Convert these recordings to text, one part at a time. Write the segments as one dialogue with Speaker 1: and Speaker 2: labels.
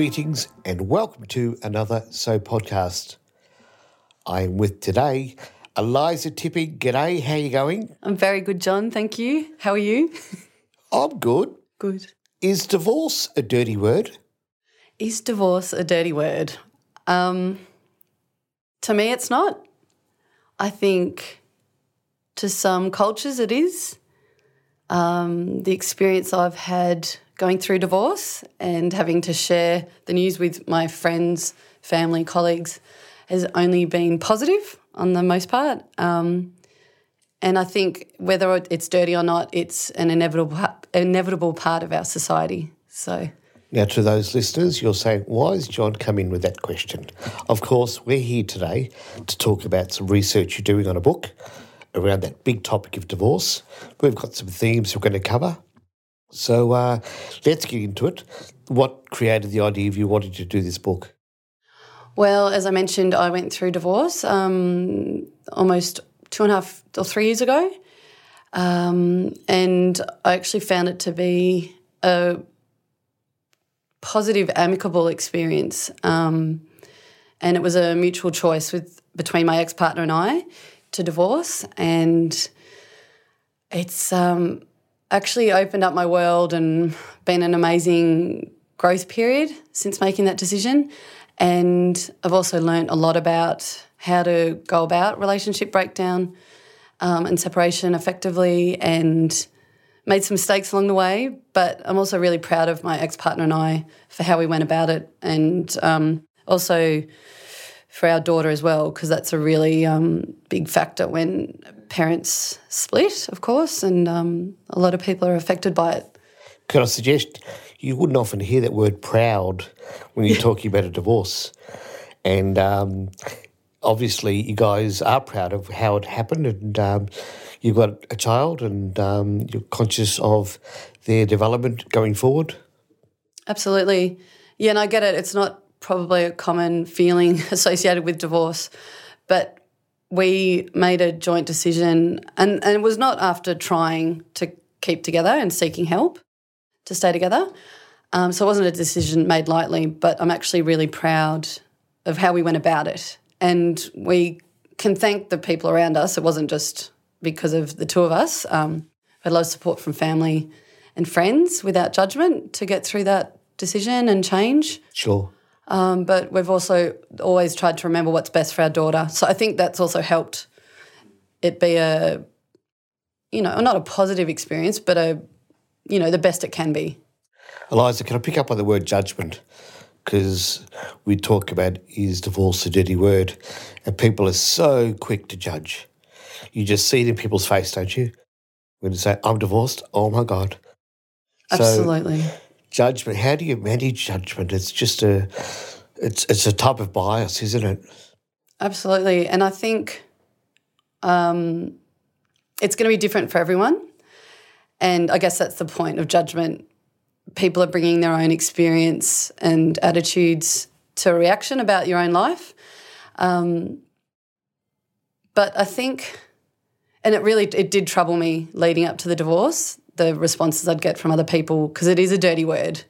Speaker 1: greetings, and welcome to another So podcast. I am with today Eliza Tipping. G'day, how you going?
Speaker 2: I'm very good, John. Thank you. How are you?
Speaker 1: I'm good.
Speaker 2: Good.
Speaker 1: Is divorce a dirty word?
Speaker 2: Is divorce a dirty word? Um, to me, it's not. I think to some cultures it is. Um, the experience I've had going through divorce and having to share the news with my friends, family, colleagues has only been positive on the most part. Um, and I think whether it's dirty or not, it's an inevitable inevitable part of our society. So.
Speaker 1: Now, to those listeners, you're saying, why has John come in with that question? Of course, we're here today to talk about some research you're doing on a book around that big topic of divorce. We've got some themes we're going to cover. So uh, let's get into it. What created the idea of you wanting to do this book?
Speaker 2: Well, as I mentioned, I went through divorce um, almost two and a half or three years ago. Um, and I actually found it to be a positive, amicable experience. Um, and it was a mutual choice with between my ex partner and I to divorce. And it's um, actually opened up my world and been an amazing growth period since making that decision. And I've also learned a lot about how to go about relationship breakdown um, and separation effectively and made some mistakes along the way. But I'm also really proud of my ex partner and I for how we went about it. And um, also, for our daughter as well, because that's a really um, big factor when parents split, of course, and um, a lot of people are affected by it.
Speaker 1: Could I suggest you wouldn't often hear that word proud when you're talking about a divorce? And um, obviously, you guys are proud of how it happened, and um, you've got a child, and um, you're conscious of their development going forward.
Speaker 2: Absolutely. Yeah, and I get it. It's not probably a common feeling associated with divorce, but we made a joint decision, and, and it was not after trying to keep together and seeking help to stay together. Um, so it wasn't a decision made lightly, but I'm actually really proud of how we went about it. And we can thank the people around us. It wasn't just because of the two of us. Um, we had a lot of support from family and friends without judgment to get through that decision and change.
Speaker 1: Sure.
Speaker 2: Um, but we've also always tried to remember what's best for our daughter. So I think that's also helped it be a, you know, not a positive experience, but a, you know, the best it can be.
Speaker 1: Eliza, can I pick up on the word judgment? Because we talk about is divorce a dirty word, and people are so quick to judge. You just see it in people's face, don't you? When you say, I'm divorced, oh my God.
Speaker 2: Absolutely. So,
Speaker 1: judgment. How do you manage judgment? It's just a, it's it's a type of bias, isn't it?
Speaker 2: Absolutely, and I think um, it's going to be different for everyone. And I guess that's the point of judgment. People are bringing their own experience and attitudes to a reaction about your own life. Um, but I think, and it really it did trouble me leading up to the divorce the responses I'd get from other people because it is a dirty word.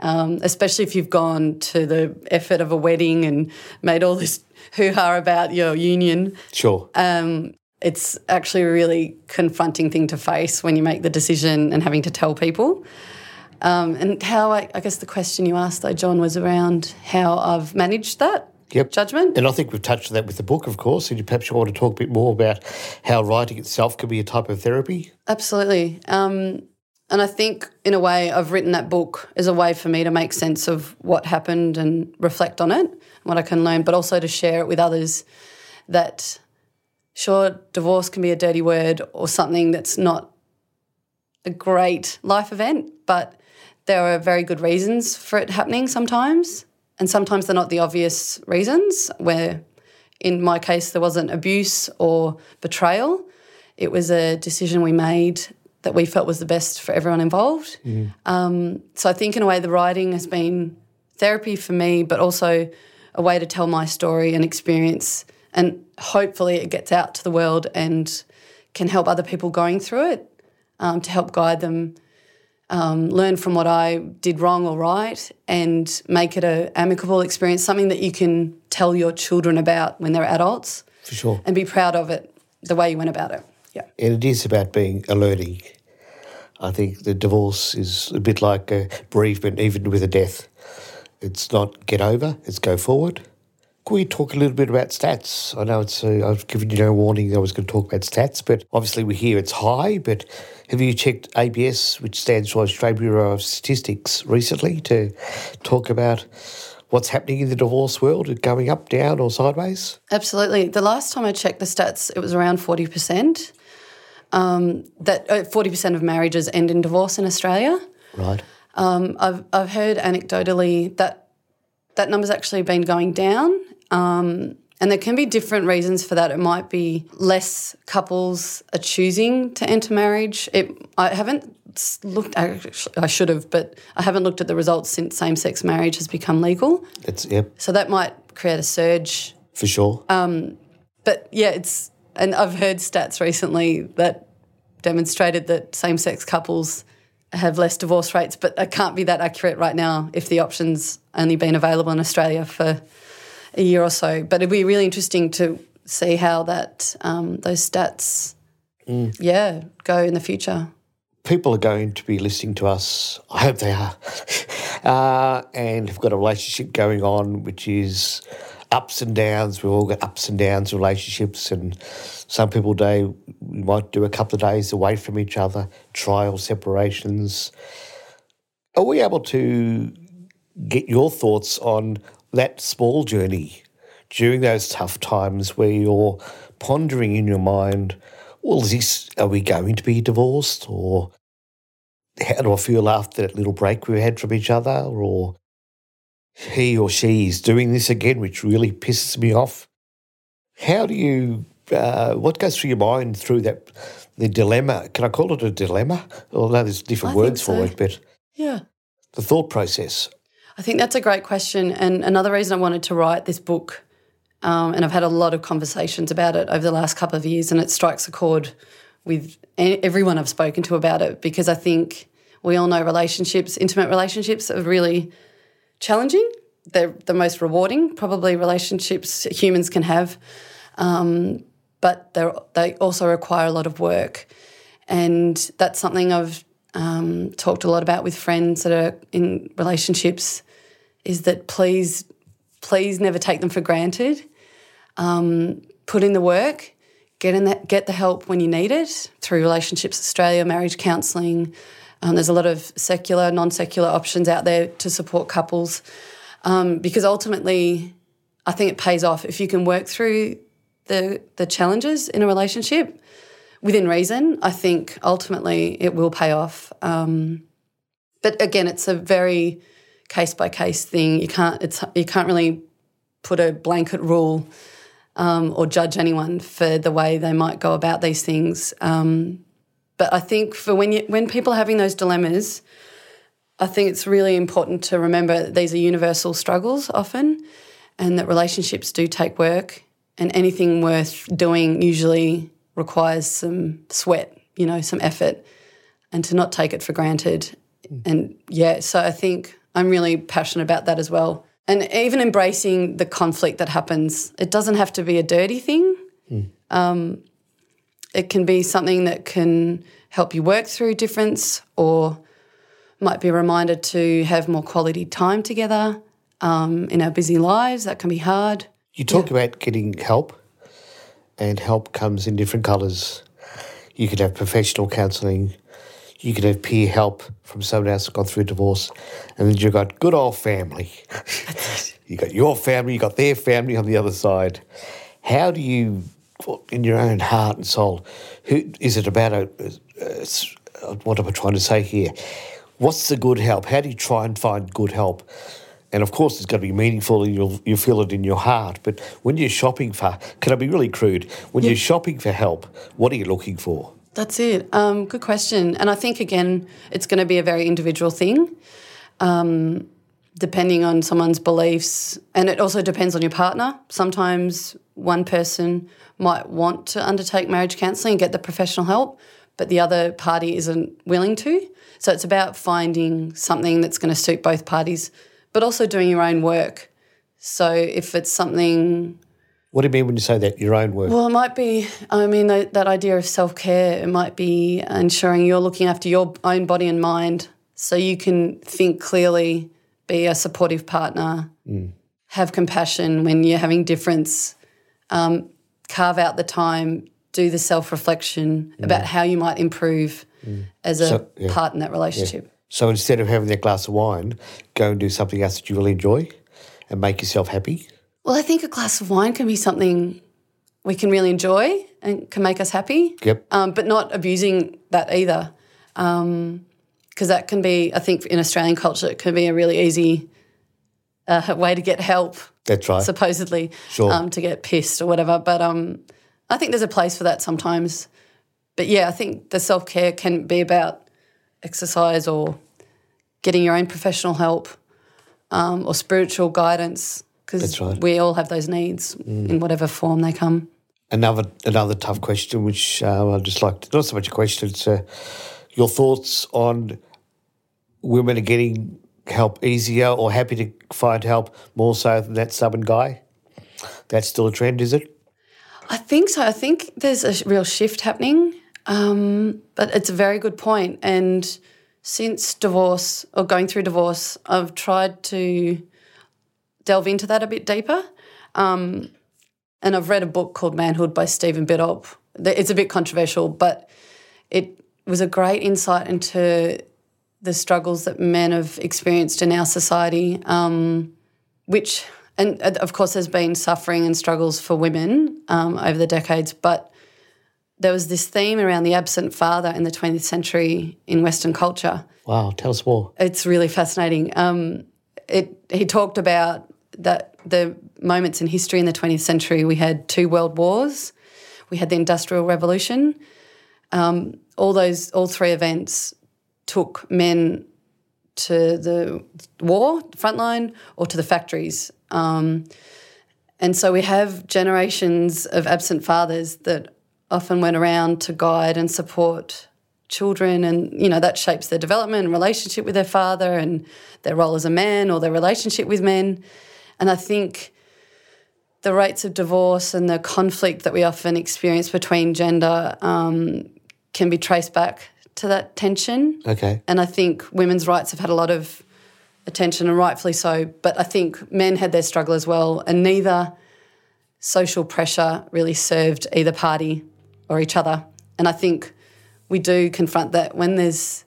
Speaker 2: Um, especially if you've gone to the effort of a wedding and made all this hoo ha about your union.
Speaker 1: Sure.
Speaker 2: Um, it's actually a really confronting thing to face when you make the decision and having to tell people. Um, and how I, I, guess the question you asked, though, John, was around how I've managed that
Speaker 1: yep.
Speaker 2: judgment.
Speaker 1: And I think we've touched on that with the book, of course. And perhaps you want to talk a bit more about how writing itself can be a type of therapy.
Speaker 2: Absolutely. Um, and I think, in a way, I've written that book as a way for me to make sense of what happened and reflect on it, what I can learn, but also to share it with others that, sure, divorce can be a dirty word or something that's not a great life event, but there are very good reasons for it happening sometimes. And sometimes they're not the obvious reasons, where in my case, there wasn't abuse or betrayal. It was a decision we made that we felt was the best for everyone involved. Mm. Um, so I think, in a way, the writing has been therapy for me, but also a way to tell my story and experience. And hopefully, it gets out to the world and can help other people going through it um, to help guide them um, learn from what I did wrong or right, and make it a amicable experience, something that you can tell your children about when they're adults,
Speaker 1: For sure.
Speaker 2: and be proud of it the way you went about it. Yeah.
Speaker 1: And it is about being a learning. I think the divorce is a bit like a bereavement, even with a death. It's not get over, it's go forward. We talk a little bit about stats? I know it's. Uh, I've given you no warning I was going to talk about stats, but obviously we hear it's high. But have you checked ABS, which stands for Australian Bureau of Statistics, recently to talk about what's happening in the divorce world? Going up, down, or sideways?
Speaker 2: Absolutely. The last time I checked the stats, it was around 40%. Um, that uh, 40% of marriages end in divorce in Australia.
Speaker 1: Right.
Speaker 2: Um, I've, I've heard anecdotally that that number's actually been going down. Um, and there can be different reasons for that. It might be less couples are choosing to enter marriage. It, I haven't looked, actually, I should have, but I haven't looked at the results since same sex marriage has become legal.
Speaker 1: That's yep
Speaker 2: So that might create a surge
Speaker 1: for sure.
Speaker 2: Um, but yeah, it's and I've heard stats recently that demonstrated that same-sex couples have less divorce rates, but it can't be that accurate right now if the option's only been available in Australia for a year or so. But it'd be really interesting to see how that um, those stats, yeah, go in the future.
Speaker 1: people are going to be listening to us. I hope they are, uh, and have got a relationship going on, which is ups and downs. We've all got ups and downs in relationships, and some people day we might do a couple of days away from each other, trial separations. Are we able to get your thoughts on that small journey during those tough times where you're pondering in your mind, well, is this, are we going to be divorced? Or how do I feel after that little break we had from each other? Or he or she is doing this again, which really pisses me off. How do you, uh, what goes through your mind through that, the dilemma? Can I call it a dilemma? Although there's different
Speaker 2: I
Speaker 1: words for it, but
Speaker 2: Yeah.
Speaker 1: the thought process.
Speaker 2: I think that's a great question. And another reason I wanted to write this book, um, and I've had a lot of conversations about it over the last couple of years, and it strikes a chord with everyone I've spoken to about it because I think we all know relationships, intimate relationships, are really challenging. They're the most rewarding, probably, relationships humans can have. Um, but they also require a lot of work. And that's something I've um, talked a lot about with friends that are in relationships is that please, please never take them for granted. Um, put in the work, get in that, get the help when you need it through Relationships Australia, marriage counselling. Um, there's a lot of secular, non-secular options out there to support couples um, because ultimately, I think it pays off if you can work through the the challenges in a relationship within reason. I think ultimately it will pay off. Um, but again, it's a very case by case thing. You can't it's you can't really put a blanket rule um, or judge anyone for the way they might go about these things. Um, but I think for when you when people are having those dilemmas, I think it's really important to remember that these are universal struggles often, and that relationships do take work, and anything worth doing usually requires some sweat, you know, some effort, and to not take it for granted. And yeah, so I think I'm really passionate about that as well. And even embracing the conflict that happens, it doesn't have to be a dirty thing. Um, it can be something that can help you work through difference or might be a reminder to have more quality time together um, in our busy lives. That can be hard.
Speaker 1: You talk about getting help, and help comes in different colours. You could have professional counselling, you can have peer help from someone else who's gone through a divorce, and then you've got good old family. you got your family, you got their family on the other side. How do you, in your own heart and soul, who is it about a, a- a- what am I trying to say here? What's the good help? How do you try and find good help? And of course, it's going to be meaningful and you'll, you feel it in your heart. But when you're shopping for, can I be really crude? When you're shopping for help, what are you looking for?
Speaker 2: That's it. Um, good question. And I think, again, it's going to be a very individual thing, um, depending on someone's beliefs. And it also depends on your partner. Sometimes one person might want to undertake marriage counselling and get the professional help, but the other party isn't willing to. So it's about finding something that's going to suit both parties, but also doing your own work. So if it's something
Speaker 1: What do you mean when you say that? Your own work?
Speaker 2: well, it might be, I mean, that, that idea of self care, it might be ensuring you're looking after your own body and mind so you can think clearly, be a supportive partner, mm. have compassion when you're having difference, um, carve out the time, do the self reflection mm. about how you might improve mm. as a
Speaker 1: So- yeah.
Speaker 2: part in that relationship.
Speaker 1: So instead of having that glass of wine, go and do something else that you really enjoy and make yourself happy.
Speaker 2: Well, I think a glass of wine can be something we can really enjoy and can make us happy.
Speaker 1: Yep.
Speaker 2: um, but not abusing that either. Because that can be, I think, in Australian culture, it can be a really easy uh, way to get help,
Speaker 1: That's right.
Speaker 2: supposedly,
Speaker 1: Sure.
Speaker 2: um, to get pissed or whatever. But um, I think there's a place for that sometimes. But yeah, I think the self care can be about exercise or getting your own professional help um, or spiritual guidance because
Speaker 1: That's right.
Speaker 2: we all have those needs in whatever form they come.
Speaker 1: Another another tough question, which uh, I'd just like to, not so much a question, it's uh, your thoughts on women are getting help easier or happy to find help more so than that stubborn guy. That's still a trend, is it?
Speaker 2: I think so. I think there's a real shift happening, um, but it's a very good point. And since divorce or going through divorce, I've tried to delve into that a bit deeper. Um, and I've read a book called Manhood by Stephen. The- It's a bit controversial, but it was a great insight into the struggles that men have experienced in our society, um, which, and of course, there's been suffering and struggles for women um, over the decades, but there was this theme around the absent father in the 20th century in Western culture
Speaker 1: Wow, tell us more.
Speaker 2: it's really fascinating. Um, it he talked about that the moments in history in the 20th century. We had two world wars, we had the Industrial Revolution. Um, all those, all three events took men to the war frontline or to the factories. Um, and so we have generations of absent fathers that often went around to guide and support children and you know that shapes their development and relationship with their father and their role as a man or their relationship with men and i think the rates of divorce and the conflict that we often experience between gender um, can be traced back to that tension
Speaker 1: Okay.
Speaker 2: and I think women's rights have had a lot of attention, and rightfully so. But I think men had their struggle as well, and neither social pressure really served either party or each other. And I think we do confront that when there's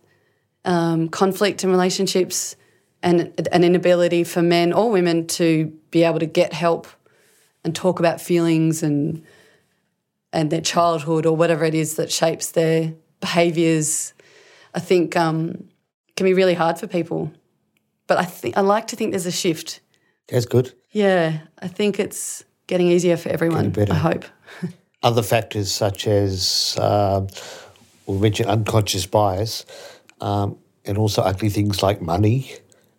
Speaker 2: um, conflict in relationships and an inability for men or women to be able to get help and talk about feelings and and their childhood or whatever it is that shapes their behaviours. I think um, can be really hard for people. But I think I like to think there's a shift.
Speaker 1: That's good.
Speaker 2: Yeah, I think it's getting easier for everyone.
Speaker 1: better.
Speaker 2: I hope.
Speaker 1: Other factors such as um, we mentioned unconscious bias, um, and also ugly things like money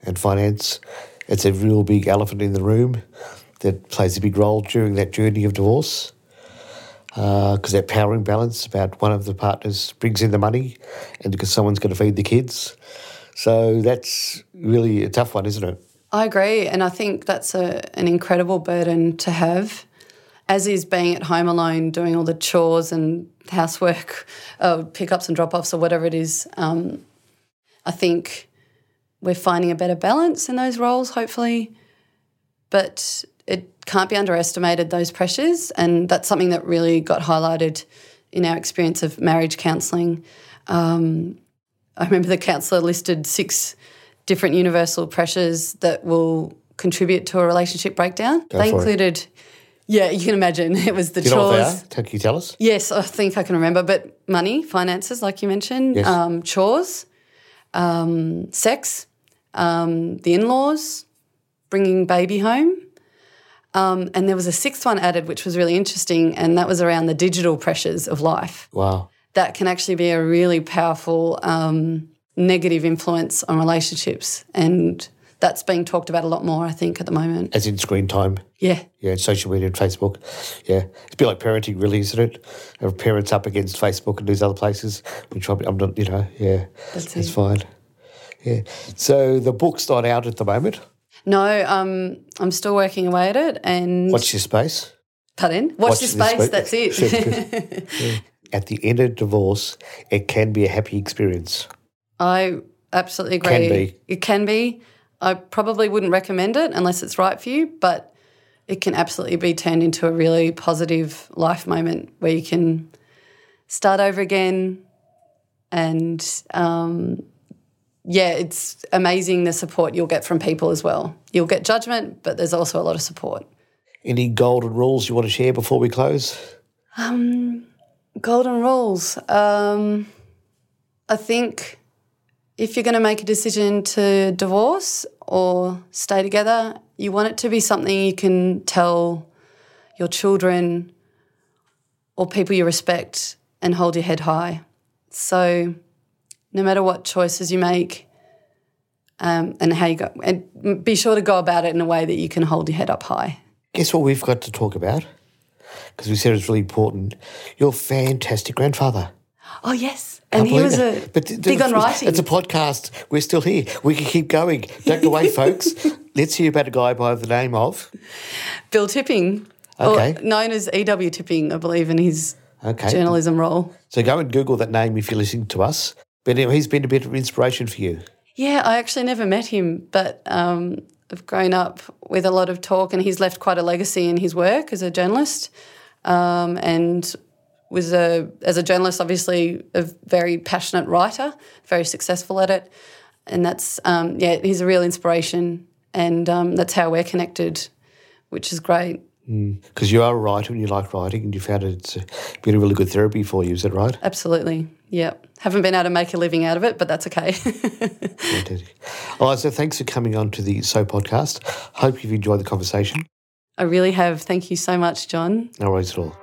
Speaker 1: and finance. It's a real big elephant in the room that plays a big role during that journey of divorce. Because that power imbalance about one of the partners brings in the money, and because someone's going to feed the kids, so that's really a tough one, isn't it?
Speaker 2: I agree, and I think that's a, an incredible burden to have, as is being at home alone, doing all the chores and housework, uh, pickups and drop offs, or whatever it is. Um, I think we're finding a better balance in those roles, hopefully, but it can't be underestimated those pressures, and that's something that really got highlighted in our experience of marriage counselling. Um, I remember the counsellor listed six different universal pressures that will contribute to a relationship breakdown. they
Speaker 1: for it.
Speaker 2: included, yeah, you can imagine it was the
Speaker 1: Do you know what they
Speaker 2: chores.
Speaker 1: are? Can you tell us?
Speaker 2: Yes, I think I can remember, but money, finances, like you mentioned,
Speaker 1: Yes.
Speaker 2: um, chores, um, sex, um, the in laws, bringing baby home. Um, and there was a sixth one added, which was really interesting, and that was around the digital pressures of life
Speaker 1: Wow.
Speaker 2: that can actually be a really powerful um, negative influence on relationships and that's being talked about a lot more, I think, at the moment.
Speaker 1: As in screen time.
Speaker 2: Yeah.
Speaker 1: Yeah, social media and Facebook. Yeah. It's a bit like parenting, really, isn't it? Have parents up against Facebook and these other places, which I'm, I'm not, you know, yeah.
Speaker 2: That's
Speaker 1: That's
Speaker 2: it.
Speaker 1: fine. Yeah. So the book's not out at the moment.
Speaker 2: No, um, I'm still working away at it. And
Speaker 1: Watch your space.
Speaker 2: pardon, watch,
Speaker 1: Watch
Speaker 2: this space.
Speaker 1: space.
Speaker 2: That's it.
Speaker 1: Yeah. At the end of divorce, it can be a happy experience.
Speaker 2: I absolutely agree.
Speaker 1: Can be.
Speaker 2: It can be. I probably wouldn't recommend it unless it's right for you, but it can absolutely be turned into a really positive life moment where you can start over again. And um, yeah, it's amazing the support you'll get from people as well. You'll get judgment, but there's also a lot of support.
Speaker 1: Any golden rules you want to share before we close?
Speaker 2: Golden rules. Um, I think if you're going to make a decision to divorce or stay together, you want it to be something you can tell your children or people you respect and hold your head high. So, no matter what choices you make um, and how you go, and be sure to go about it in a way that you can hold your head up high.
Speaker 1: Guess what we've got to talk about? Because we said it's really important. Your fantastic grandfather.
Speaker 2: Oh yes, and he was a
Speaker 1: But th-
Speaker 2: big on writing.
Speaker 1: It's a podcast. We're still here. We can keep going. Don't go away, folks. Let's hear about a guy by the name of.
Speaker 2: Bill Tipping,
Speaker 1: Okay.
Speaker 2: known as E.W. Tipping, I believe, in his
Speaker 1: Okay.
Speaker 2: journalism role.
Speaker 1: So go and Google that name if you're listening to us. But he's been a bit of inspiration for you.
Speaker 2: Yeah, I actually never met him, but um, I've grown up with a lot of talk, and he's left quite a legacy in his work as a journalist, um, and was a as a journalist, obviously a very passionate writer, very successful at it, and that's um, yeah, he's a real inspiration, and um, that's how we're connected, which is great.
Speaker 1: Because you are a writer and you like writing and you found it's uh, been a really good therapy for you. Is that right?
Speaker 2: Absolutely. yeah. Haven't been able to make a living out of it, but that's okay.
Speaker 1: Fantastic. All right, so thanks for coming on to the So podcast. Hope you've enjoyed the conversation.
Speaker 2: I really have. Thank you so much, John.
Speaker 1: No worries at all.